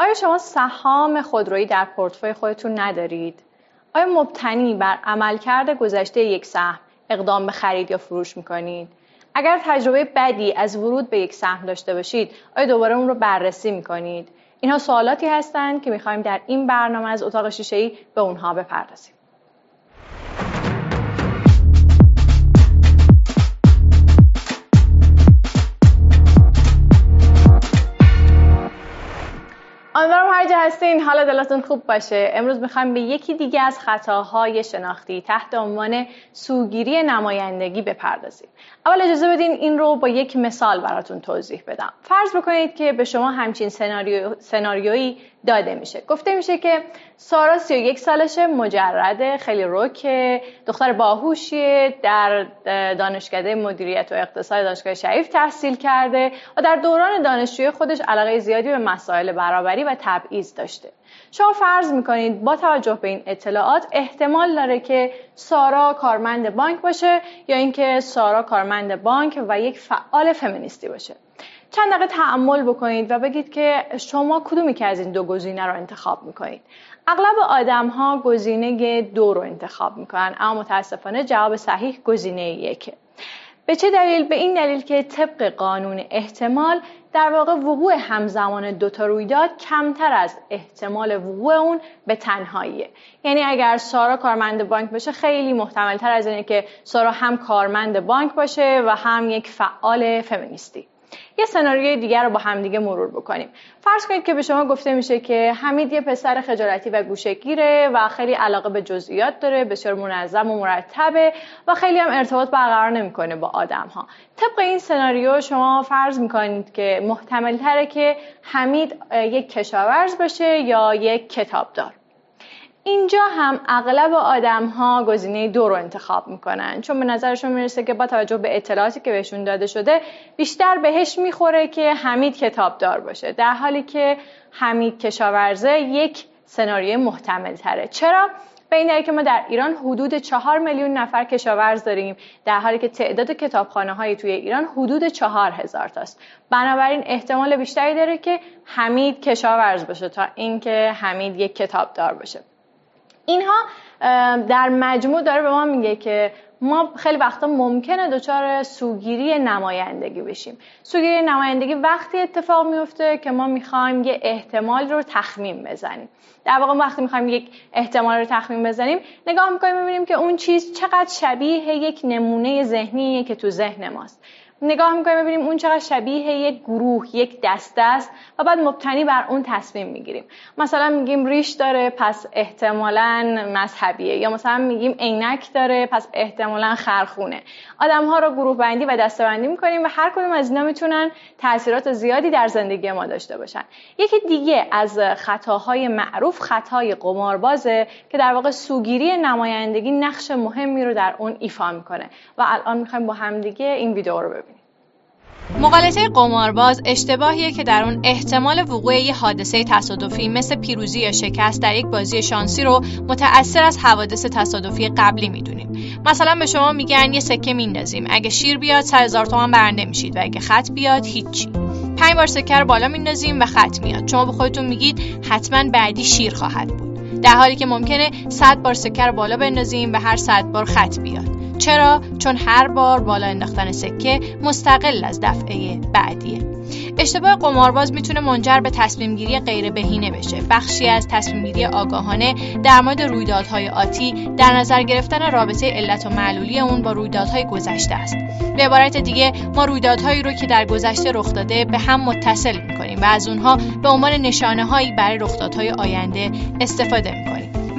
آیا شما سهام خودرویی در پورتفوی خودتون ندارید؟ آیا مبتنی بر عملکرد گذشته یک سهم اقدام به خرید یا فروش می‌کنید؟ اگر تجربه بدی از ورود به یک سهم داشته باشید آیا دوباره اون رو بررسی می‌کنید؟ اینها سوالاتی هستند که می‌خوایم در این برنامه از اتاق شیشه به اونها بپردازیم. جا هستین حال دلتون خوب باشه. امروز می‌خوایم به یکی دیگه از خطاهای شناختی تحت عنوان سوگیری نمایندگی بپردازیم. اول اجازه بدین این رو با یک مثال براتون توضیح بدم. فرض بکنید که به شما همچین سناریو، سناریویی داده میشه. گفته میشه که سارا 31 سالشه مجرده خیلی روکه دختر باهوشیه در دانشکده مدیریت و اقتصاد دانشگاه شریف تحصیل کرده و در دوران دانشجویی خودش علاقه زیادی به مسائل برابری و تبعیض داشته. شما فرض می‌کنید با توجه به این اطلاعات احتمال داره که سارا کارمند بانک باشه یا اینکه سارا کارمند بانک و یک فعال فمینیستی باشه. چند دقیقه تعمل بکنید و بگید که شما کدومی که از این دو گزینه رو انتخاب می‌کنید؟ اغلب آدم ها گزینه دو رو انتخاب می‌کنن اما متاسفانه جواب صحیح گزینه یکه. به چه دلیل؟ به این دلیل که طبق قانون احتمال در واقع وقوع همزمان دوتا رویداد کمتر از احتمال وقوع اون به تنهاییه. یعنی اگر سارا کارمند بانک باشه خیلی محتمل تر از اینه که سارا هم کارمند بانک باشه و هم یک فعال فمینیستی. یه سناریوی دیگر رو با همدیگه مرور بکنیم. فرض کنید که به شما گفته میشه که حمید یه پسر خجالتی و گوشگیره و خیلی علاقه به جزئیات داره بسیار منظم و مرتبه و خیلی هم ارتباط برقرار نمی‌کنه با آدم ها طبق این سناریو شما فرض می‌کنید که محتمل تره که حمید یک کشاورز باشه یا یک کتابدار. اینجا هم اغلب آدم ها گزینه دو رو انتخاب می‌کنن. چون به نظرشون می‌رسه که با توجه به اطلاعاتی که بهشون داده شده بیشتر بهش می‌خوره که حمید کتابدار باشه. در حالی که حمید کشاورزه یک سناریوی محتمل تره چرا؟ به این که ما در ایران حدود چهار میلیون نفر کشاورز داریم. در حالی که تعداد کتابخانه های توی ایران حدود چهار هزار تاست. بنابراین احتمال بیشتری داره که حمید کشاورز باشه تا اینکه حمید یک کتابدار باشه. اینها در مجموع داره به ما میگه که ما خیلی وقتا ممکنه دچار سوگیری نمایندگی بشیم. سوگیری نمایندگی وقتی اتفاق میفته که ما می‌خوایم یه احتمال رو تخمین بزنیم. در واقع وقتی می‌خوایم یک احتمال رو تخمین بزنیم نگاه می‌کنیم ببینیم که اون چیز چقدر شبیه یک نمونه ذهنیه که تو ذهن ماست. نگاه می‌کنیم ببینیم اون چقدر شبیه یک گروه یک دسته است و بعد مبتنی بر اون تصمیم می‌گیریم. مثلا میگیم ریش داره پس احتمالا مذهبیه. یا مثلا میگیم عینک داره پس احتمالا خرخونه. آدم ها رو گروه بندی و دسته بندی می‌کنیم و هر کدوم از اینا می‌تونن تاثیرات زیادی در زندگی ما داشته باشن. یکی دیگه از خطاهای معروف خطای قماربازه که در واقع سوگیری نمایندگی نقش مهمی رو در اون ایفا می‌کنه. و الان می‌خوایم با همدیگه این ویدیو رو ببینیم. مقالطه قمارباز اشتباهیه که در اون احتمال وقوع یه حادثه تصادفی مثل پیروزی یا شکست در یک بازی شانسی رو متأثر از حوادث تصادفی قبلی می‌دونیم. مثلا به شما میگن یه سکه میندازیم. اگه شیر بیاد سر هزار تومن برنده میشید و اگه خط بیاد هیچی. پنج بار سکه رو بالا میندازیم و خط میاد. شما به خودتون میگید حتما بعدی شیر خواهد بود. در حالی که ممکنه 100 بار سکه رو بالا بندازیم و هر 100 بار خط بیاد. چرا؟ چون هر بار بالا انداختن سکه مستقل از دفعه بعدیه. اشتباه قمارباز می‌تونه منجر به تصمیم گیری غیر بهینه بشه. بخشی از تصمیم گیری آگاهانه در مورد رویدادهای آتی در نظر گرفتن رابطه علت و معلولی اون با رویدادهای گذشته است. به عبارت دیگه ما رویدادهایی رو که در گذشته رخ داده به هم متصل می‌کنیم و از اونها به عنوان نشانه هایی برای رخدادهای آینده استفاده می‌کنیم.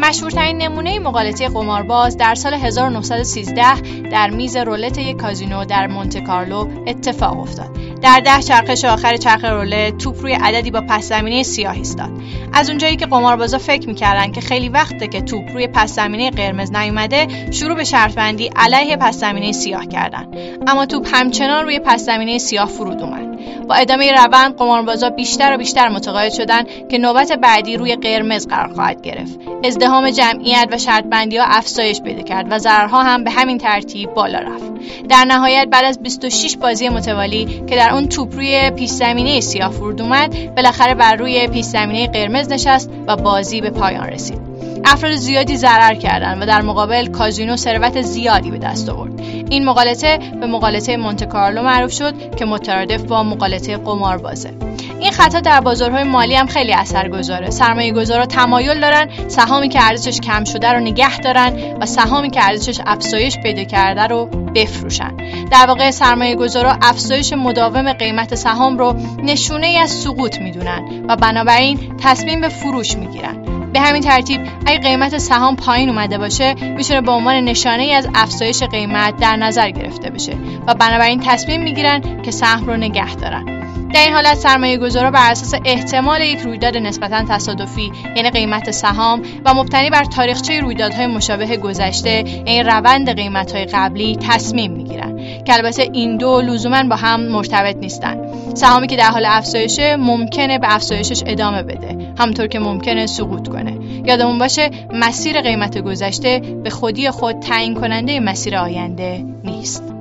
مشهورترین نمونه مقالطه قمارباز در سال 1913 در میز رولت یک کازینو در مونته کارلو اتفاق افتاد. در ده چرخش آخر چرخ رولت توپ روی عددی با پس زمینه سیاه ایستاد. از اونجایی که قماربازا فکر می‌کردن که خیلی وقته که توپ روی پس زمینه قرمز نیومده، شروع به شرط بندی علیه پس زمینه سیاه کردن. اما توپ همچنان روی پس زمینه سیاه فرود اومد. با ادامه روند قماربازا بیشتر و بیشتر متقاعد شدن که نوبت بعدی روی قرمز قرار خواهد گرفت. ازدهام جمعیت و شرطبندی ها افزایش پیدا کرد و ضررها هم به همین ترتیب بالا رفت. در نهایت بعد از 26 بازی متوالی که در اون توپ روی پیش زمینه سیاه فرود اومد بالاخره بر روی پیش زمینه قرمز نشست و بازی به پایان رسید. افراد زیادی ضرر کردند و در مقابل کازینو ثروت زیادی به دست آورد. این مقالطه به مقالطه مونتکارلو معروف شد که مترادف با مقالطه قماربازه این خطا در بازارهای مالی هم خیلی اثرگذاره. سرمایه گذارا تمایل دارن سهامی که ارزشش کم شده رو نگه دارن و سهامی که ارزشش افزایش پیدا کرده رو بفروشن. در واقع سرمایه گذارا افزایش مداوم قیمت سهام رو نشونه ای از سقوط می‌دونن و بنابراین تصمیم به فروش می‌گیرن. به همین ترتیب اگه قیمت سهام پایین اومده باشه می‌تونه به عنوان نشانه ای از افزایش قیمت در نظر گرفته بشه و بنابراین تصمیم می‌گیرن که سهم رو نگه دارن. در این حالت سرمایه گذارا بر اساس احتمال یک رویداد نسبتا تصادفی یعنی قیمت سهام و مبتنی بر تاریخچه رویدادهای مشابه گذشته یعنی روند قیمتهای قبلی تصمیم می‌گیرن. که البته این دو لزوما با هم مرتبط نیستن. سهامی که در حال افزایشه ممکنه به افزایشش ادامه بده. همطور که ممکنه سقوط کنه. یادمون باشه مسیر قیمت گذشته به خودی خود تعیین کننده مسیر آینده نیست.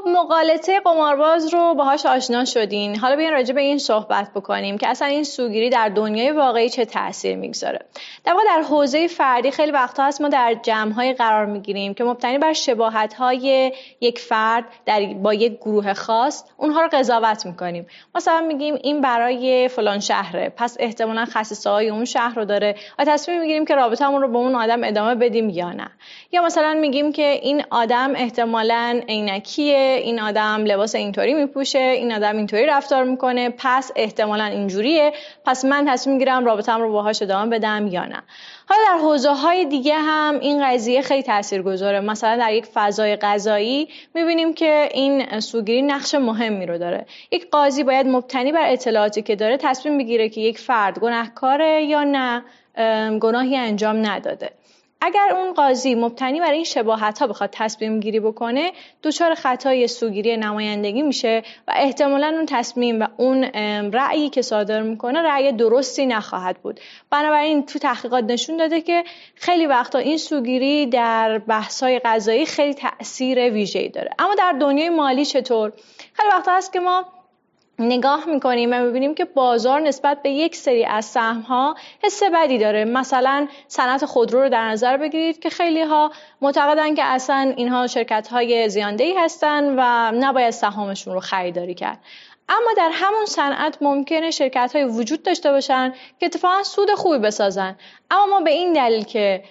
خب مقالطه قمارباز رو باهاش آشنا شدین. حالا بیاین راجع به این صحبت بکنیم که اصلا این سوگیری در دنیای واقعی چه تاثیر می‌گذاره. در واقع در حوزه فردی خیلی وقتا هست ما در جمعهای قرار می‌گیریم که مبتنی بر شباهت های یک فرد در با یک گروه خاص اونها رو قضاوت می‌کنیم. مثلا میگیم این برای فلان شهره پس احتمالا خصیصه های اون شهر رو داره. و تصمیم می‌گیریم که رابطه‌مون رو با اون آدم ادامه بدیم یا نه. یا مثلا میگیم که این آدم احتمالا عینکیه این آدم لباس اینطوری میپوشه این آدم اینطوری رفتار می‌کنه پس احتمالا اینجوریه. پس من تصمیم می‌گیرم رابطم رو باهاش ادامه بدم یا نه. حالا در حوزه های دیگه هم این قضیه خیلی تاثیرگذاره. مثلا در یک فضای غذایی می‌بینیم که این سوگیری نقش مهمی رو داره. یک قاضی باید مبتنی بر اطلاعاتی که داره تصمیم بگیره که یک فرد گناهکاره یا نه گناهی انجام نداده. اگر اون قاضی مبتنی بر این شباهت ها بخواد تصمیم گیری بکنه دچار خطای سوگیری نمایندگی میشه و احتمالا اون تصمیم و اون رأیی که صادر می‌کنه رأی درستی نخواهد بود. بنابراین تو تحقیقات نشون داده که خیلی وقتا این سوگیری در بحث های قضایی خیلی تاثیر ویژه‌ای داره. اما در دنیای مالی چطور؟ خیلی وقتا هست که ما نگاه می‌کنیم و می‌بینیم که بازار نسبت به یک سری از سهم ها حس بدی داره. مثلا صنعت خودرو رو در نظر بگیرید که خیلی ها معتقدن که اصلا اینها شرکت های زیاندهی هستن و نباید سهامشون رو خریداری کرد. اما در همون صنعت ممکنه شرکت های وجود داشته باشن که اتفاقا سود خوبی بسازن. اما ما به این دلیل که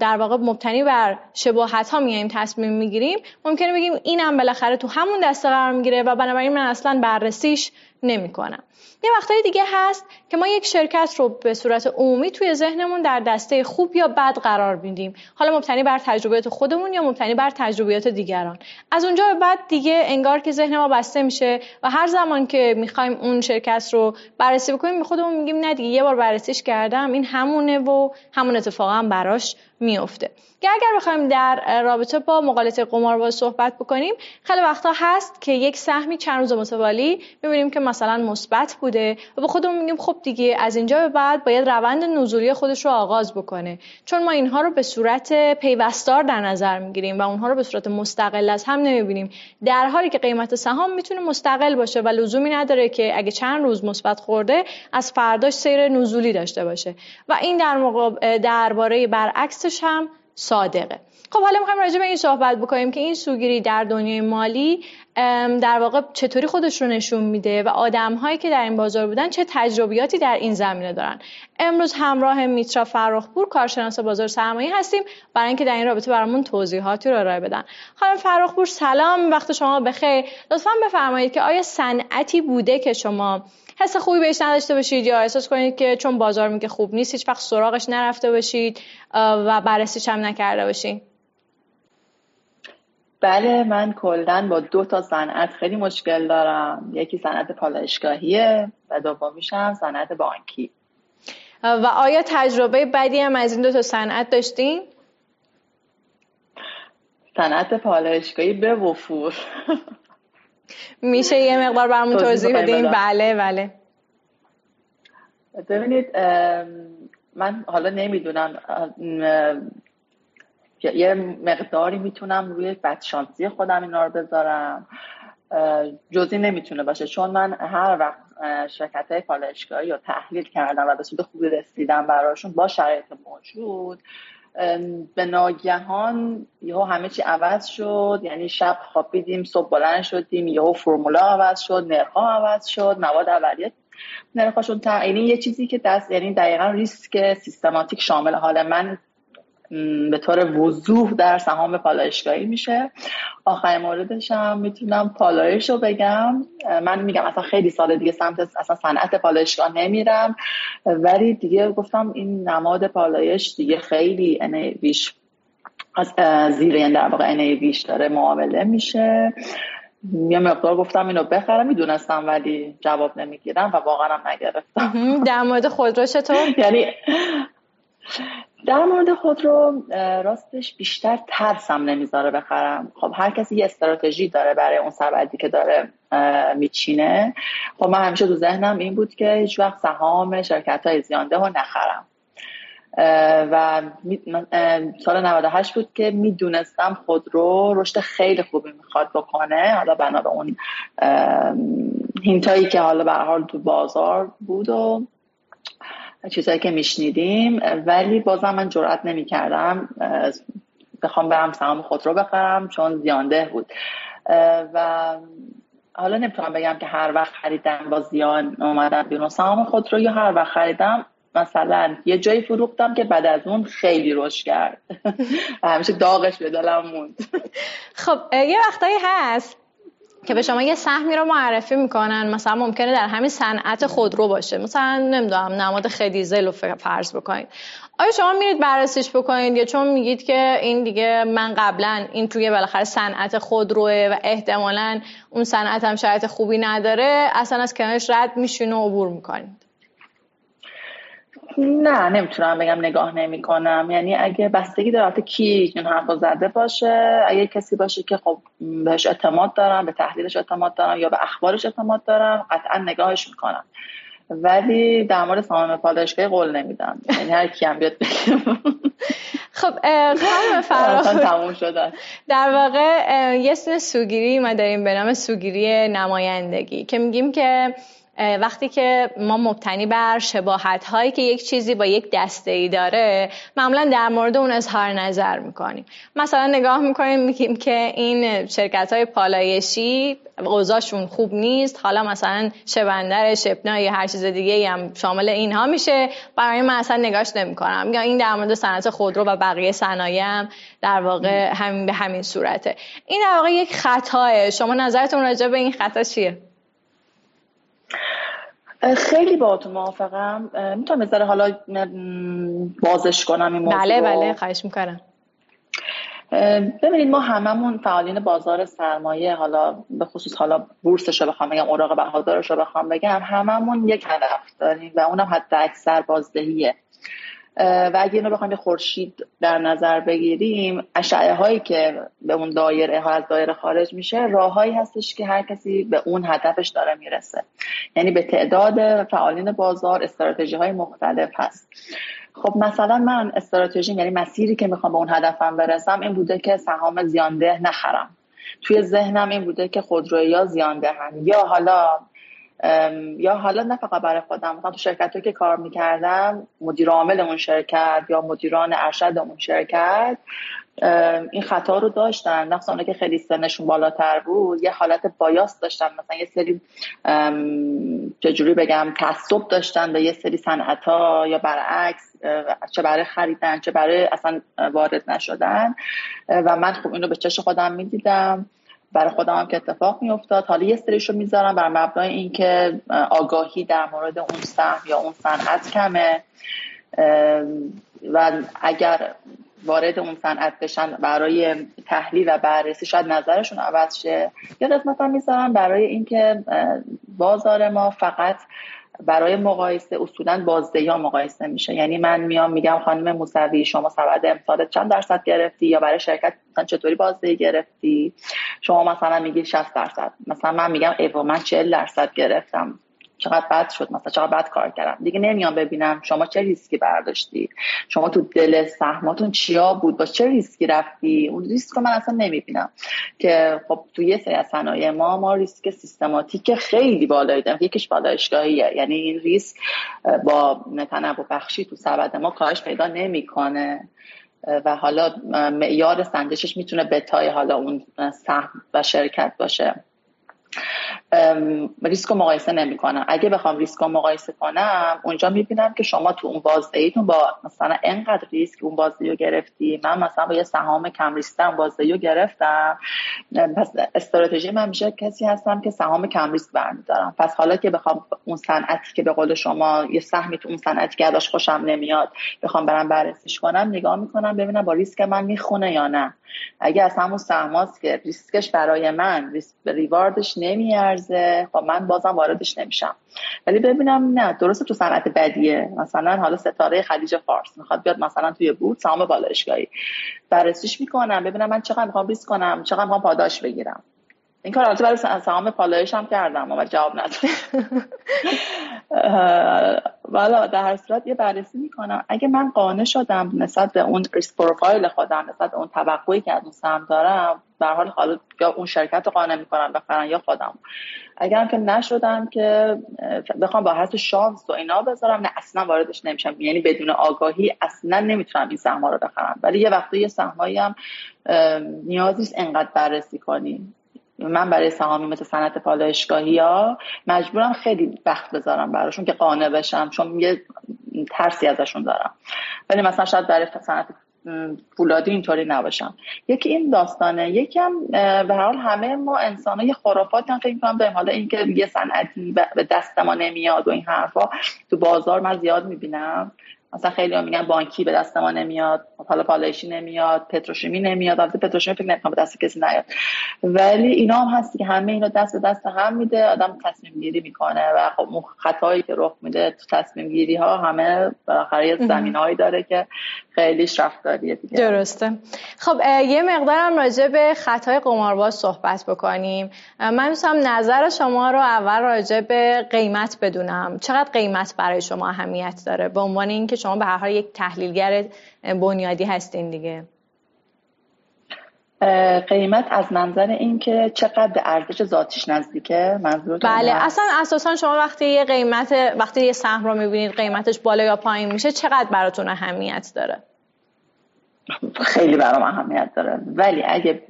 در واقع مبتنی بر شباهت ها میایم تصمیم می‌گیریم ممکنه بگیم اینم بالاخره تو همون دسته قرار می‌گیره و بنابراین من اصلا بررسیش نمی‌کنم. یه وقتهای دیگه هست که ما یک شرکت رو به صورت عمومی توی ذهنمون در دسته خوب یا بد قرار میدیم. حالا مبتنی بر تجربیات خودمون یا مبتنی بر تجربیات دیگران. از اونجا به بعد دیگه انگار که ذهن ما بسته میشه و هر زمان که می‌خوایم اون شرکت رو بررسی بکنیم به خودمون میگیم نه دیگه یه بار بررسیش کردم این همونه و همون اتفاقا براش میفته یا اگر بخوایم در رابطه با مقالطه قمارباز صحبت بکنیم خیلی وقتا هست که یک سهمی چند روز متوالی می‌بینیم که مثلا مثبت بوده و به خودمون میگیم خب دیگه از اینجا به بعد باید روند نزولی خودش رو آغاز بکنه. چون ما اینها رو به صورت پیوستار در نظر می‌گیریم و اونها رو به صورت مستقل از هم نمی‌بینیم. در حالی که قیمت سهام می‌تونه مستقل باشه و لزومی نداره که اگه چند روز مثبت خورده از فرداش سیر نزولی داشته باشه. و این در درباره برعکسش هم صادقه. خب حالا می‌خوایم راجع به این صحبت بکنیم که این سوگیری در دنیای مالی در واقع چطوری خودش رو نشون میده و آدم هایی که در این بازار بودن چه تجربیاتی در این زمینه دارن. امروز همراه میترا فرخپور کارشناس بازار سرمایه هستیم. برای اینکه در این رابطه برامون توضیحاتی رو ارائه بدن. خانم فرخپور سلام. وقت شما بخیر. لطفا بفرمایید که آیا صنعتی بوده که شما حس خوبی بهش نداشته باشید یا احساس کنید که چون بازار میگه خوب نیست هیچ وقت سراغش نرفته باشید و بررسیش هم نکرده باشید؟ بله من کلا با دو تا صنعت خیلی مشکل دارم. یکی صنعت پالایشگاهیه و دومیش هم صنعت بانکی. و آیا تجربه بدی هم از این دو تا صنعت داشتین؟ صنعت پالایشگاهی به وفور. میشه یه مقدار برامون توضیح بدین؟ بله بله. ببینید من حالا نمی‌دونم یه مقداری می‌تونم روی بدشانسی خودم اینا رو بذارم. جزی نمی‌تونه باشه چون من هر وقت شرکت های پالایشگاهی رو تحلیل کردم و به سود خوبی رسیدم براشون با شرایط موجود به ناگهان یهو همه چی عوض شد یعنی شب خوابیدیم صبح بلند شدیم یهو فرمولا عوض شد نرخ عوض شد مواد اولیه نرخشون یعنی یه چیزی که دست یعنی دقیقا ریسک سیستماتیک شامل حال من به طور وضوح در سهام پالایشگاهی میشه. آخرین موردش هم می‌تونم پالایش رو بگم. من میگم اصلا خیلی سال دیگه سمت اصلا صنعت پالایشگاه نمیرم. ولی دیگه گفتم این نماد پالایش دیگه خیلی انیویش از زیر این در واقع انیویش داره معامله میشه. یه مقدار گفتم اینو بخرم می‌دونستم ولی جواب نمی‌گیرم و واقعا هم نگرفتم. در مورد خودرو چطور؟ یعنی در مورد خود رو راستش بیشتر ترسم نمی‌ذاره بخرم. خب هر کسی یه استراتژی داره برای اون سبدی که داره میچینه. خب من همیشه تو ذهنم این بود که هیچ وقت سهام شرکت های زیانده رو نخرم. و سال 98 بود که می‌دونستم خود رو رشد خیلی خوبی می‌خواد بکنه. حالا بنا به اون هینتایی که حالا به حال تو بازار بود و چیزهایی که میشنیدیم ولی بازم من جرئت نمی‌کردم بخوام برم سهام خود رو بخرم چون زیانده بود. و حالا نمی‌تونم بگم که هر وقت خریدم با زیان اومدم بیرون سهام خود رو یا هر وقت خریدم مثلا یه جایی فروختم که بعد از اون خیلی رشد کرد. همیشه داغش به دلم موند. خب یه وقتایی هست که به شما یه سهمی رو معرفی می‌کنن. مثلا ممکنه در همین صنعت خودرو باشه. مثلا نمی‌دونم نماد خدیزل رو فرض بکنید. آیا شما میرید بررسیش بکنید یا چون میگید که این دیگه من قبلا این توی بالاخره صنعت خودروه و احتمالا اون صنعت هم شرایط خوبی نداره اصلا از کنارش رد میشین و عبور می‌کنید؟ نه نمی‌تونم بگم نگاه نمی کنم یعنی اگه بستگی داره کی این حرفا زده باشه اگه کسی باشه که خب بهش اعتماد دارم به تحلیلش اعتماد دارم یا به اخبارش اعتماد دارم قطعا نگاهش می‌کنم. ولی در مورد سامان پاداشگاهی قول نمیدم. یعنی هر کی هم بیاد خب خانم تموم شده. در واقع یه سوگیری ما داریم به نام سوگیری نمایندگی که میگیم که وقتی که ما مبتنی بر شباهت هایی که یک چیزی با یک دسته ای داره معمولا در مورد اون اظهار نظر می‌کنیم. مثلا نگاه می‌کنیم میگیم که این شرکت های پالایشی اوضاعشون خوب نیست. حالا مثلا شبندر شپنا یا هر چیز دیگه هم شامل اینها میشه. برای من اصلا نگاش نمی‌کنم. یا این در مورد صنعت خودرو و بقیه صنایع هم در واقع همین به همین صورته. این در واقع یک خطاه شما نظرتون راجع به این خطا چیه؟ خیلی با تو موافقم می‌تونم بذاره حالا بازش کنم این موضوع بله بله خواهش می‌کنم. ببینید ما هممون فعالین بازار سرمایه حالا به خصوص حالا بورسش رو بخوام بگم اوراق بهادارش رو بخوام بگم هممون یک هدف داریم و اونم حتی اکثر بازدهیه. و اگه اینو بخوایم خورشید در نظر بگیریم اشعه هایی که به اون دایره ها از دایره خارج میشه راههایی هستش که هر کسی به اون هدفش داره می‌رسه. یعنی به تعداد فعالین بازار استراتژی های مختلف هست. خب مثلا من استراتژی یعنی مسیری که می‌خوام به اون هدفم برسم این بوده که سهام زیانده نخرم. توی ذهنم این بوده که خودروی یا زیانده هم یا حالا یا حالا نه فقط برای خودم مثلا تو شرکت که کار می‌کردم مدیر عامل اون شرکت یا مدیران ارشد اون شرکت این خطا رو داشتن. نقصه که خیلی سنشون بالاتر بود یه حالت بایاس داشتن. مثلا یه سری چجوری بگم تعصب داشتن به یه سری صنعت ها یا برعکس چه برای خریدن چه برای اصلا وارد نشدن. و من خب اینو به چش خودم می‌دیدم. برای خودم هم که اتفاق میافتاد. حالا یه سریشو می‌ذارم بر مبنای اینکه آگاهی در مورد اون سهم یا اون صنعت کمه. و اگر وارد اون صنعت بشن برای تحلیل و بررسی شاید نظرشون عوض شه. یا قسمت هم می‌ذارم برای اینکه بازار ما فقط برای مقایسه اصولا بازدهی ها مقایسه میشه. یعنی من میام میگم خانم موسوی شما سبد امسال چند درصد گرفتی؟ یا برای شرکت مثلا چطوری بازدهی گرفتی؟ شما مثلا میگی 60 درصد. مثلا من میگم ای وای من 40 درصد گرفتم. چقدر بد شد مثلا چقدر بد کار کردم. دیگه نمیام ببینم شما چه ریسکی برداشتی؟ شما تو دل سهماتون چیا بود؟ با چه ریسکی رفتی؟ اون ریسک رو من اصلا نمی‌بینم. که خب تو یه سری از صنایع ما ما ریسک سیستماتیک خیلی بالایی داریم. یکیش پالایشگاهیه یعنی این ریسک با تنوع بخشی تو سبد ما کاهش پیدا نمی‌کنه. و حالا معیار سنجشش می‌تونه بتای حالا اون سهم و شرکت باشه. ریسک رو مقایسه نمی‌کنم. اگه بخوام ریسک رو مقایسه کنم اونجا می‌بینم که شما تو اون بازدهیتون با مثلا انقدر ریسک اون بازدهی رو گرفتی. من مثلا با یه سهام کم ریسکم بازدهی رو گرفتم. پس استراتژی من میشه کسی هستم که سهام کم ریسک برمیدارم. پس حالا که بخوام اون صنعتی که به قول شما یه سهمی تو اون صنعتی که ازش خوشم نمیاد بخوام برم بررسیش کنم نگاه می‌کنم ببینم با ریسک من می‌خونه یا نه. اگه از همون سهماست که ریسکش برای من ریسک ریواردش نمیارزه. خب من بازم واردش نمیشم. ولی ببینم نه درسته تو صنعت بدیه. مثلا حالا ستاره خلیج فارس می‌خواد بیاد مثلا توی بود سهام بالایشگاهی. بررسیش می‌کنم ببینم من چقدر می‌خوام ریسک کنم چقدر می‌خوام پاداش بگیرم. این کار البته برای سهام پالایش هم کردم و جواب ندادم والا در هر صورت یه بررسی می‌کنم. اگه من قانع شدم نسبت به اون ریسک پروفایل خودم نسبت به اون توقعی که از اون سهم دارم در حال حالا یا اون شرکت رو قانع می‌کنم بخرن یا خودم. اگر که نشدم که بخوام با حالت شانس و اینا بذارم نه اصلا واردش نمیشم. یعنی بدون آگاهی اصلا نمی‌تونم این سهم رو بخرم. ولی یه وقتی یه سهمایی هم نیاز نیست انقدر بررسی کنیم من برای سهامی مثل صنعت پالایشگاهی ها مجبورم خیلی وقت بذارم براشون که قانع بشم چون یه ترسی ازشون دارم. ولی مثلا شاید برای صنعت فولادی اینطوری نباشم. یکی این داستانه یکم به هر حال همه ما انسان یه خرافات هم فکر کنم داریم. حالا اینکه یه صنعتی به دست ما نمیاد و این حرفا تو بازار من زیاد می‌بینم. مثلا خیلی میگن بانکی به دست ما نمیاد حالا پالایشی نمیاد پتروشیمی نمیاد. البته پتروشیمی فکر نمی‌کنم به دست کسی نیاد. ولی اینا هم هستی که همه اینا دست به دست هم میده آدم تصمیم گیری می‌کنه و خب خطایی که رخ میده تو تصمیم گیری ها همه بالاخره یه زمین هایی داره که خیلی رفتاریه دیگه. درسته. خب یه مقدارم راجع به خطای قمارباز صحبت بکنیم. من می‌تونم نظر شما رو اول راجع به قیمت بدونم. چقدر قیمت برای شما اهمیت داره؟ به عنوان اینکه شما به هر حال یک تحلیلگر بنیادی هستین دیگه. قیمت از منظر اینکه چقدر ارزش ذاتیش نزدیکه؟ منظور بله اصلا اساسا شما وقتی یه قیمت وقتی یه سهم رو می‌بینید قیمتش بالا یا پایین میشه چقدر براتون اهمیت داره؟ خیلی برام اهمیت داره. ولی اگه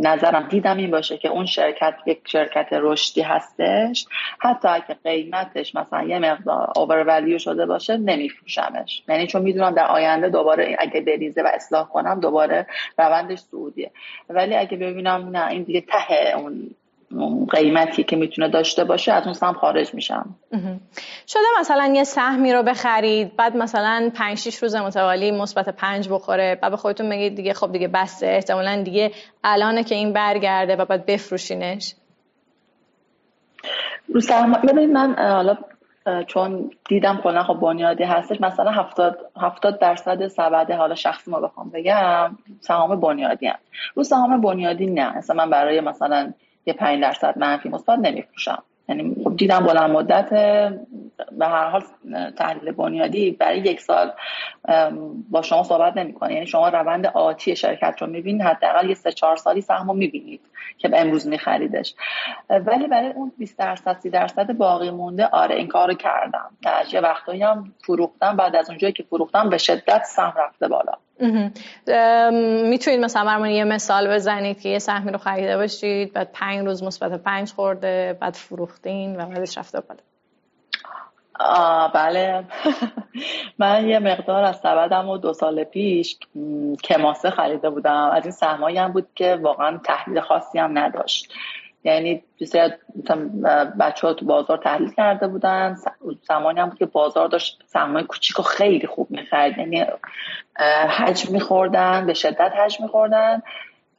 نظرم دیدم این باشه که اون شرکت یک شرکت رشدی هستش. حتی اگه قیمتش مثلا یه مقدار اوور شده باشه نمیفروشمش. یعنی چون می‌دونم در آینده دوباره اگه بریزه و اصلاح کنم دوباره روندش سعودیه ولی اگه ببینم نه این دیگه ته اون قیمتی که می‌تونه داشته باشه از اون سهم خارج میشم. شده مثلا یه سهمی رو بخرید بعد مثلا 5 6 روز متوالی مثبت پنج بخوره بعد به خودتون بگید دیگه خب دیگه بسته احتمالا دیگه الانه که این برگرده و بعد بفروشینش. رو سهم ببینید من حالا چون دیدم کلا خب بنیادی هستش مثلا 70 70 درصد سبد حالا شخصی ما بخوام بگم سهام بنیادی هم. رو سهام بنیادی نه. مثلا من برای مثلا یه 5 درصد منفی مثبت نمیفروشم. یعنی خب دیدم بلند مدت به هر حال تحلیل بنیادی برای یک سال با شما صحبت نمی‌کنه. یعنی شما روند آتی شرکت رو می‌بینید حداقل یه سه چهار سالی سهم رو می‌بینید که امروز میخریدش. ولی برای اون 20 درصد 30 درصد باقی مونده آره این کارو کردم. در یه وقتایی هم فروختم بعد از اونجایی که فروختم به شدت سهم رفته بالا. می‌تونید مثلا برمون یه مثال بزنید که یه سهمی رو خریده باشید بعد پنج روز مثبت پنج خورده بعد فروختین و بعدش رفته بالا. بله. من یه مقدار از سبدم و دو سال پیش کماسه خریده بودم. از این سهمایی هم بود که واقعا تحلیل خاصی هم نداشت. یعنی بچه ها تو بازار تحلیل کرده بودن. زمانی هم بود که بازار داشت سهمای کوچیک و خیلی خوب می‌خرد یعنی حجم میخوردن به شدت حجم میخوردن.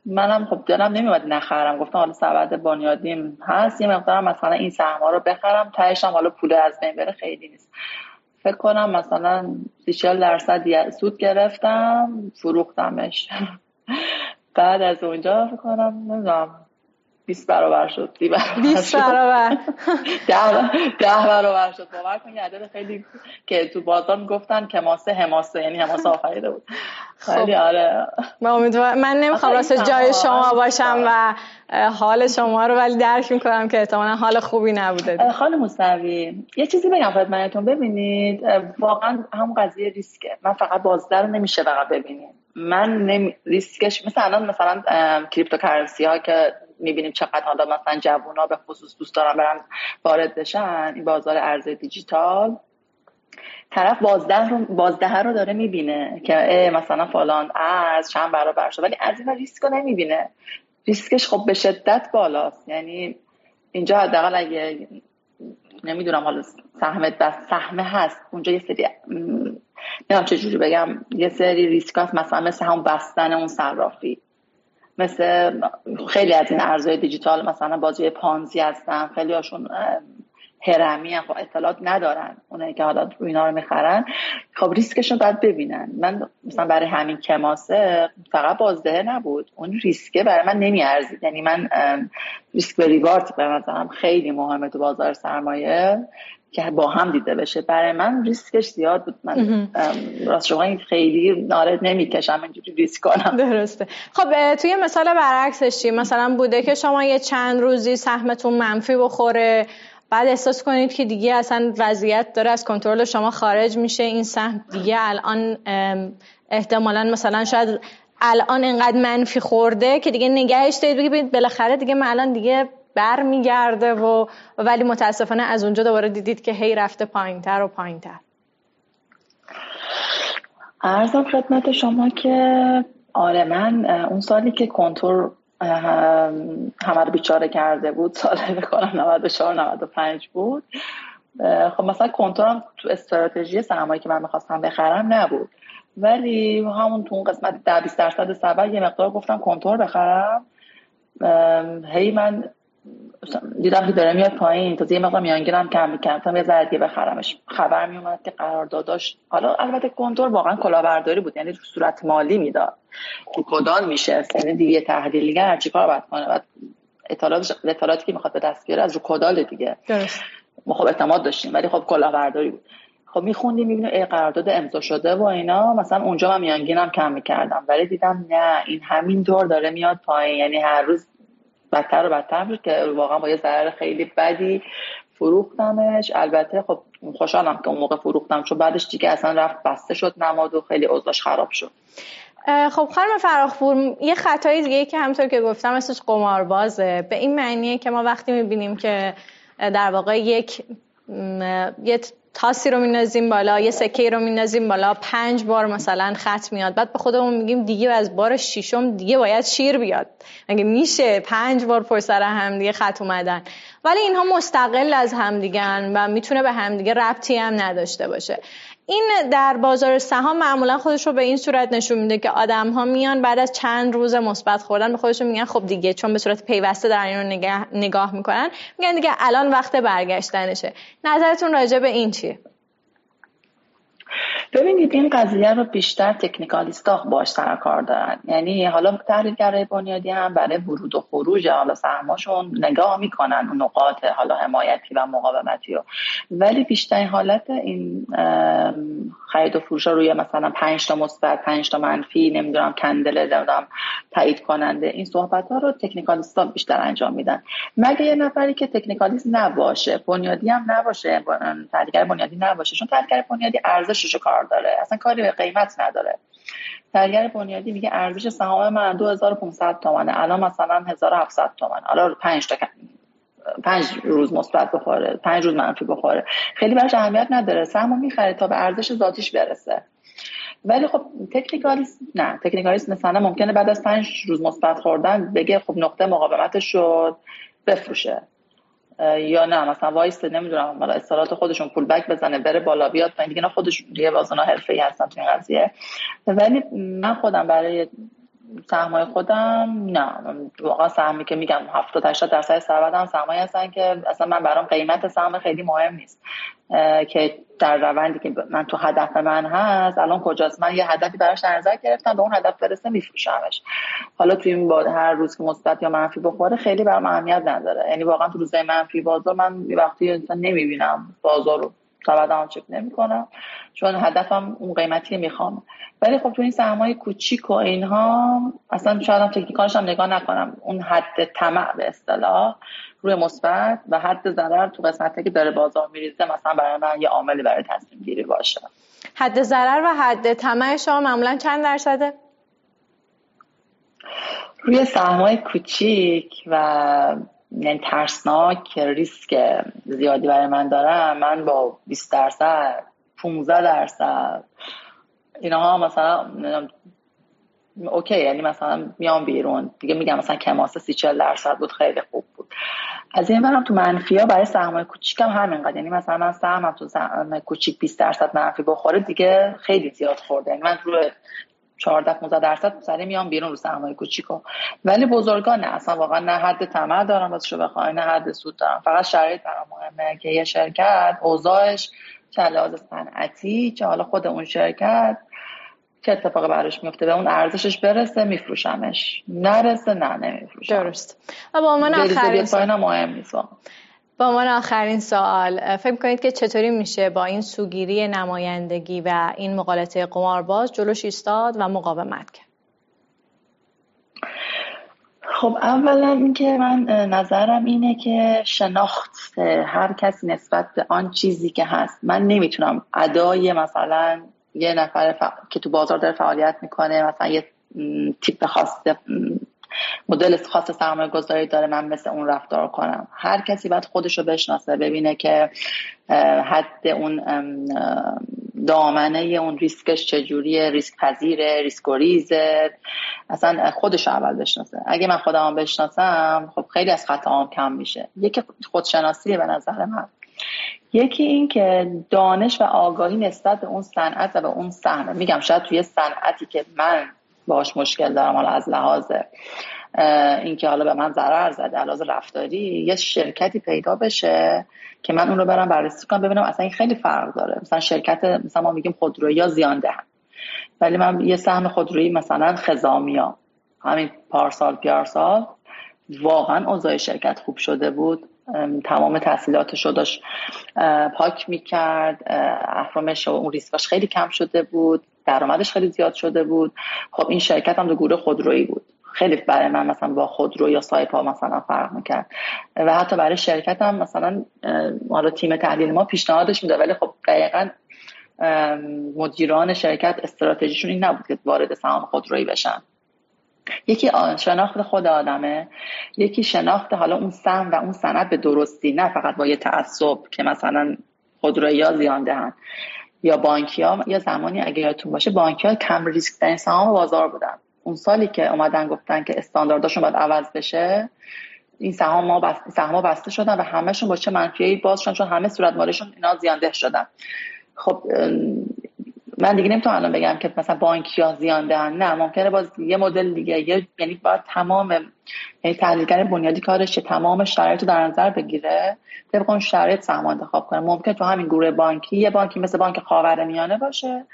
منم خب دلم نمیاد نخرم. گفتم حالا سبد بنیادیم هست. یه مقدارم مثلا این سهم رو بخرم. تهش حالا پول از بین بره خیلی نیست. فکر کنم مثلا 30 درصد سود گرفتم فروختمش. بعد از اونجا فکر کنم نمی‌دونم. 20 برابر شد 20 برابر ده برابر شد. باور کن یه عدد خیلی که تو بازار می‌گفتن کماسه حماسه یعنی حماسه آفریده بود. خب. خیلی آره. من نمی‌خوام راست جای شما باشم و حال شما رو ولی درک می‌کنم که احتمالا حال خوبی نبوده. حال مصوی یه چیزی بگم خدمتتون. ببینید واقعا هم قضیه ریسکه. من فقط بازده رو نمیشه فقط ببینید من نمی... ریسکش مثلا الان مثلا cryptocurrency ها که می‌بینیم چقدر حالا مثلا جوونا به خصوص دوست دارن برن وارد بشن. این بازار ارز دیجیتال. طرف بازده رو بازده رو داره می‌بینه که مثلا فلان ارز چند برابر شد. ولی از این ریسک رو نمی‌بینه. ریسکش خب به شدت بالاست. یعنی اینجا حداقل اگه نمی‌دونم حالا سهمت بس سهمه هست. اونجا یه سری نمی‌دونم چجوری بگم. یه سری ریسک هست مثلا مثل همین بستن اون صرافی. مثل خیلی از این ارزهای دیجیتال مثلا بازی پانزی هستن خیلی هاشون هرمی خب اطلاعات ندارن اونایی که حالا رو اینا رو می‌خرن. خب ریسکشون باید ببینن. من مثلا برای همین کماسه فقط بازدهه نبود. اون ریسکه برای من نمیارزید. یعنی من ریسک به ریوارد به نظرم خیلی مهمه تو بازار سرمایه. که با هم دیده بشه. برای من ریسکش زیاد بود. من راست شما خیلی نارد نمی‌کشم اینجوری ریسک کنم. درسته. خب توی مثال برعکسش چی مثلا بوده که شما یه چند روزی سهمتون منفی بخوره. بعد احساس کنید که دیگه اصلا وضعیت داره از کنترل شما خارج میشه. این سهم دیگه الان احتمالا مثلا شاید الان انقدر منفی خورده که دیگه نگهش دارید. بگید بالاخره دیگه من الان دیگه بر میگرده و ولی متاسفانه از اونجا دوباره دیدید که هی رفته پایینتر و پایینتر. ارزم خدمت شما که آره من اون سالی که کنتور همه رو بیچاره کرده بود سال بکنم 94 95 بود. خب مثلا کنتورم تو استراتژی سرمایه که من می‌خواستم بخرم نبود. ولی همون تو اون قسمت 10 20 درصد سبب یه مقدار گفتم کنتور بخرم. هی من دیدم که داره میاد پایین تا یه مقدار میانگینم کم می‌کردم یه ذره بخرمش. خبر میومد که قرارداداش حالا البته کنتور واقعا کلاهبرداری بود یعنی صورت مالی می‌داد. که کدان میشه. یعنی دیگه تحلیلگر چیکار باید کنه. بعد اطلاعات اطلاعاتی که می‌خواد به دست بیاره از رو کدال دیگه. درست. ما خب اعتماد داشتیم ولی خب کلاهبرداری بود. خب میخوندیم می‌بینیم ای قرارداد امضا شده و اینا. مثلا اونجا من میانگینم کم می‌کردم. ولی دیدم نه این همین دور داره میاد پایین. یعنی هر روز بدتر و بدتر بود که واقعا با یه ضرر خیلی بدی فروختمش. البته خب خوشحالم که اون موقع فروختم چون بعدش دیگه اصلا رفت بسته شد نماد و خیلی اوضاعش خراب شد. خب خانم فراخپور یه خطای دیگه که همطور که گفتم اسمش قماربازه. به این معنیه که ما وقتی می‌بینیم که در واقع یک یه تاسی رو میندازیم بالا یه سکه رو میندازیم بالا پنج بار مثلا خط میاد. بعد به خودمون میگیم دیگه از بار شیشم دیگه باید شیر بیاد. مگه میشه پنج بار پر سر هم دیگه خط اومدن؟ ولی اینها مستقل از همدیگن و می‌تونه به همدیگه ربطی هم نداشته باشه. این در بازار سهام معمولا خودش رو به این صورت نشون میده که آدم ها میان بعد از چند روز مثبت خوردن به خودشون میگن خب دیگه چون به صورت پیوسته در این رو نگاه, نگاه می‌کنن میگن دیگه الان وقت برگشتنشه. نظرتون راجع به این چیه؟ ببینید این قضیه رو بیشتر تکنیکالیستا باش سر کار دارن. یعنی حالا تحلیلگرای بنیادی هم برای ورود و خروج حالا سهماشون نگاه می‌کنن نقاط حالا حمایتی و مقاومتی رو. ولی بیشتر حالت این خرید و فروش روی مثلا 5 تا مثبت 5 تا منفی نمی‌دونم کندل نمی‌دونم تایید کننده این صحبت ها رو تکنیکالیستا بیشتر انجام میدن. مگه یه نفری که تکنیکالیست نباشه بنیادی هم نباشه تحلیلگر بنیادی نباشه چون تحلیلگر بنیادی ارزشش کار داره. اصلا کاری به قیمت نداره. تحلیلگر بنیادی میگه ارزش سهام من 2500 تومنه. الان مثلا 1700 تومن حالا 5 تا پنج روز مثبت بخوره. پنج روز منفی بخوره. خیلی براش اهمیت نداره. سهمو می‌خره تا به ارزش ذاتیش برسه. ولی خب تکنیکالیست نه تکنیکالیست مثلا ممکنه بعد از پنج روز مثبت خوردن بگه خب نقطه مقاومتش شد بفروشه. یا نه مثلا وایس نمی‌دونم حالا اصطلاحات خودشون پول بک بزنه بره بالا بیاد پایین دیگه نه خودشون دیگه بازنا حرفه‌ای هستن تو این قضیه. ولی من خودم برای سهمای خودم نه. واقعا سهمی که میگم 70 80 درصد سبدم سهمایی هستن که اصلا من برام قیمت سهم خیلی مهم نیست. که در روندی که من تو هدف من هست الان کجاست؟ من یه هدفی براش در نظر گرفتم به اون هدف برسه میفروشمش. حالا تو این با هر روز که مثبت یا منفی بخوره خیلی برام اهمیت نداره. یعنی واقعا تو روزهای منفی بازار من وقتی نمی‌بینم بازار سبدم چک نمی‌کنم چون هدفم اون قیمتی می‌خوام. ولی خب تو این سهمای کوچیک و اینها اصلا شاید هم تکنیکالش هم نگاه نکنم. اون حد طمع به اصطلاح روی مثبت و حد ضرر تو قسمتی که داره بازار میریزه مثلا برای من یه عاملی برای تصمیم گیری باشه. حد ضرر و حد طمع شما معمولا چند درصده؟ روی سهمای کوچیک و یعنی ترسناک ریسک زیادی برای من دارم من با 20 درصد 15 درصد. اینها مثلا اوکی یعنی مثلا میام بیرون. دیگه میگم مثلا کماسه سی چل درصد بود خیلی خوب بود. از این برم تو منفی ها برای سهم کوچیکم همینقدر. یعنی مثلا من سهمم تو سهم کوچیک 20 درصد منفی بخوره دیگه خیلی زیاد خورده. یعنی من روی 14 15 درصد سری میام بیرون رو سهمای کوچیکو ولی بزرگان نه اصلا واقعا نه حد طمع دارم واسه بخوای نه حد سود دارم. فقط شرایط برام مهمه که یه شرکت اوضاعش چه لحاظ صنعتی چه حالا خود اون شرکت چه اتفاقی براش میفته به اون ارزشش برسه میفروشمش. نرسه نه نمیفروشم درست. و با من آخرین مهم نیست با من آخرین سوال. فکر کنید که چطوری میشه با این سوگیری نمایندگی و این مقالطه قمارباز جلوش ایستاد و مقاومت کرد؟ خب اولا اینکه من نظرم اینه که شناخت هر کسی نسبت به آن چیزی که هست. من نمی‌تونم ادای مثلا یه نفر که تو بازار داره فعالیت می‌کنه مثلا یه تیپ خاص مدل خاص سرمایه گذاری داره من مثل اون رفتار کنم. هر کسی باید خودش رو بشناسه ببینه که حد اون دامنه اون ریسکش چجوریه ریسک پذیره ریسک و ریزه اصلا خودش رو اول بشناسه. اگه من خودم بشناسم خب خیلی از خطاام کم میشه. یکی خودشناسیه به نظر من. یکی این که دانش و آگاهی نسبت به اون صنعت و به اون سهمه میگم شاید توی صنعتی که من باش مشکل دارم حالا از لحاظ اینکه حالا به من ضرر زده لحاظ رفتاری یه شرکتی پیدا بشه که من اون رو برم بررسی کنم ببینم اصلا این خیلی فرق داره. مثلا شرکت مثلا ما میگیم خودرویی یا زیان دهن. ولی من یه سهم خودرویی مثلا خزامیا همین پارسال پیارسال واقعا اوضاع شرکت خوب شده بود. تمام تحصیلاتش رو داشت پاک می‌کرد اهرامش و اون ریسکاش خیلی کم شده بود. درآمدش خیلی زیاد شده بود. خب این شرکت هم دو گروه خودرویی بود. خیلی برای من مثلا با خودرو یا سایپا مثلا فرق می‌کرد. و حتی برای شرکت هم مثلا حالا تیم تحلیل ما پیشنهادش میده ولی خب دقیقا مدیران شرکت استراتژیشون این نبود که وارد سهام خودرویی بشن. یکی شناخت خود آدمه. یکی شناخت حالا اون سهم و اون سند به درستی نه فقط با یه تعصب که مثلا خودرویی ها زیان دهن. یا بانکی ها یا زمانی اگه یادتون باشه بانکی ها کم ریسک ترین سهام بازار بودن. اون سالی که اومدن گفتن که استاندارداشون باید عوض بشه این سهام ما بست... سهام بسته شدن و همهشون با چه منفیایی باز شدن چون همه صورت مالشون اینا زیانده شدن. خب من دیگه نمی‌تونم الان بگم که مثلا بانکی ها زیان دهن نه ممکنه باز یه مدل دیگه یه یعنی باید تمام یعنی تحلیلگر بنیادی کارش تمام شرایط رو در نظر بگیره طبق اون شرایط سهم انتخاب کنه. ممکن تو همین گروه بانکی یه بانکی مثل بانک خاورمیانه باشه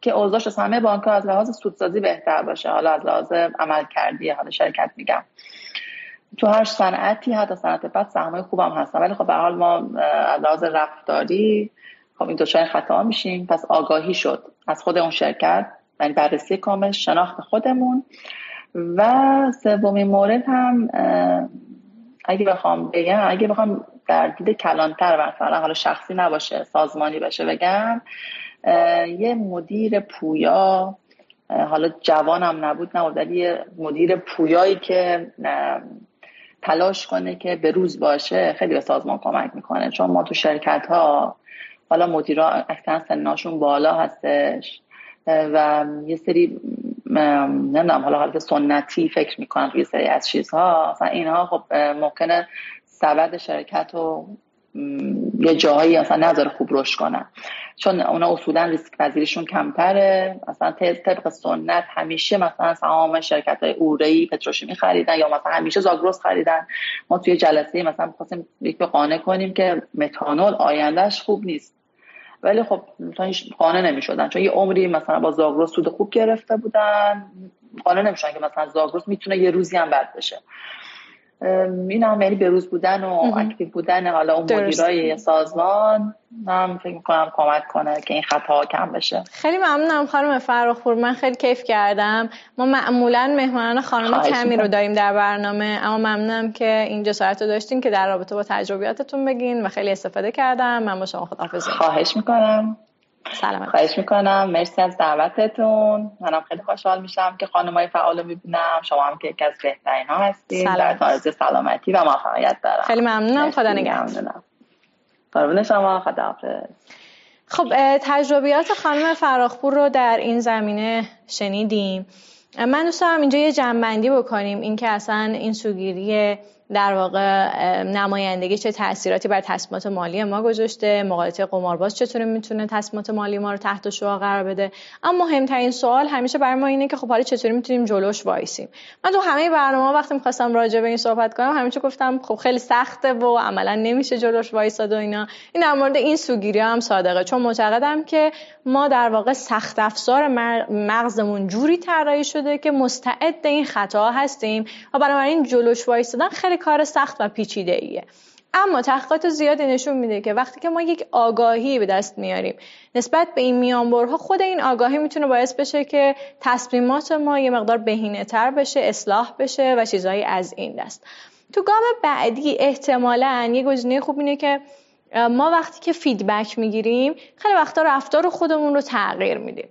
که اوضاعش از همه بانک از لحاظ سودسازی بهتر باشه حالا از لحاظ عمل کردی حالا شرکت میگم. تو هر صنعتی حتی صنعت بعد سهمای خوبم هستن. ولی خب به حال ما از لحاظ رفتاری خب این دچار خطا میشیم. پس آگاهی شد. از خود اون شرکت یعنی بررسی کامل شناخت خودمون. و سومین مورد هم اگه بخوام بگم اگه بخوام در دید کلانتر مثلا حالا شخصی نباشه سازمانی باشه بگم یه مدیر پویا حالا جوانم نبود نبود ولی یه مدیر پویایی که تلاش کنه که به روز باشه خیلی به سازمان کمک می‌کنه. چون ما تو شرکت ها حالا مدیرا اکثرا سناشون بالا هستش. و یه سری نمی‌دونم حالا حالت سنتی فکر می‌کنن توی سری از چیزها. مثلا اینها خب ممکنه سبد شرکت رو یه جاهایی مثلا نظر خوب رشد کنن. چون اونا اصولا ریسک پذیریشون کمتره. مثلا طبق سنت همیشه مثلا سهام شرکت های اورئی پتروشیمی خریدن یا مثلا همیشه زاگرس خریدن. ما توی جلسه مثلا می‌خواستیم یک قانع کنیم که متانول آیندهش خوب نیست. ولی خب قانع نمی‌شدن. چون یه عمری مثلا با زاگرس سود خوب گرفته بودن. قانع نمی‌شدن که مثلا زاگرس می‌تونه یه روزی هم بد بشه. این هم یعنی بروز بودن و اکتیو بودن حالا اون مدیرای سازمان من فکر می‌کنم کمک کنه که این خطا کم بشه. خیلی ممنونم خانم فراخور من خیلی کیف کردم. ما معمولا مهمانان خانم کمی رو داریم در برنامه اما ممنونم که این جسارت رو داشتین که در رابطه با تجربیاتتون بگین و خیلی استفاده کردم. من با شما خداحافظی خواهش می‌کنم. سلامت خواهش می‌کنم. مرسی از دعوتتون. منم خیلی خوشحال میشم که خانمای فعال رو می‌بینم. شما هم که یکی از بهترین ها هستین. در آرزوی سلامتی و موفقیت دارم. خیلی ممنونم. خدا نگهدار. قربون شما. خداحافظ خب تجربیات خانم فراخپور رو در این زمینه شنیدیم. من دوست دارم اینجا یه جنبندی بکنیم. اینکه اصلا این سوگیری در واقع نمایندگی چه تاثیراتی بر تصمیمات مالی ما گذاشته مقالطه قمارباز چطوری می‌تونه تصمیمات مالی ما رو تحت شعاع قرار بده؟ اما مهمترین سوال همیشه برای ما اینه که خب حالا چطوری می‌تونیم جلوش وایسیم؟ من تو همه برنامه وقتی می‌خواستم راجع به این صحبت کنم همیشه گفتم خب خیلی سخته و عملا نمیشه جلوش وایساد و اینا. این در مورد این سوگیری هم صادقه چون معتقدم که ما در واقع سخت افزار مغزمون جوری طراحی شده که مستعد این خطا هستیم و بنابراین جلوش وایسادن خیلی کار سخت و پیچیده ایه اما تحقیقات زیادی نشون میده که وقتی که ما یک آگاهی به دست میاریم نسبت به این میانبرها خود این آگاهی می‌تونه باعث بشه که تصمیمات ما یه مقدار بهینه تر بشه اصلاح بشه و چیزهایی از این دست. تو گام بعدی احتمالا یه گزینه خوب اینه که ما وقتی که فیدبک می‌گیریم خیلی وقتا رفتار خودمون رو تغییر میدیم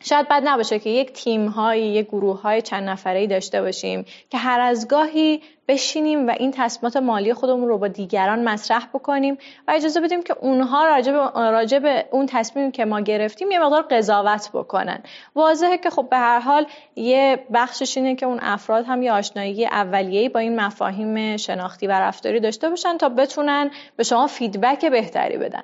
شاید بد نباشه که یک تیم های یک گروه های چند نفره داشته باشیم که هر از گاهی بشینیم و این تصمیمات مالی خودمون رو با دیگران مطرح بکنیم و اجازه بدیم که اونها راجع به, اون تصمیم که ما گرفتیم یه مقدار قضاوت بکنن. واضحه که خب به هر حال یه بخشش اینه که اون افراد هم یه آشنایی اولیه‌ای با این مفاهیم شناختی و رفتاری داشته باشن تا بتونن به شما فیدبک بهتری بدن.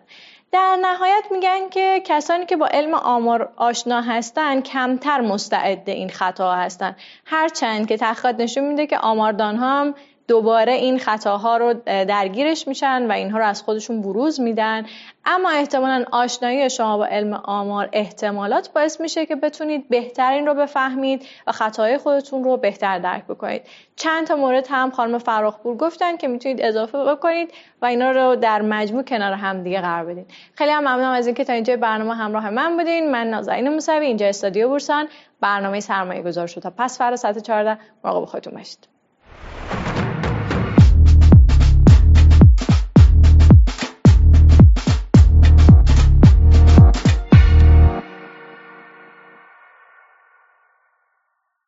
در نهایت میگن که کسانی که با علم آمار آشنا هستن کمتر مستعد این خطا هستن. هرچند که تحقیقات نشون میده که آماردان هم دوباره این خطاها رو درگیرش میشن و اینها رو از خودشون بروز میدن. اما احتمالا آشنایی شما با علم آمار احتمالات باعث میشه که بتونید بهترین رو بفهمید و خطاهای خودتون رو بهتر درک بکنید. چند تا مورد هم خانم فراخپور گفتن که می‌تونید اضافه بکنید و اینا رو در مجموع کنار هم دیگه قرار بدین. خیلی هم ممنونم از اینکه تا اینجا برنامه همراه من بودین. من نازنین موسوی اینجا استادیو بورسان. برنامه سرمایه گذار شد. تا پس فردا ساعت 14 مراقب خودتون باشید.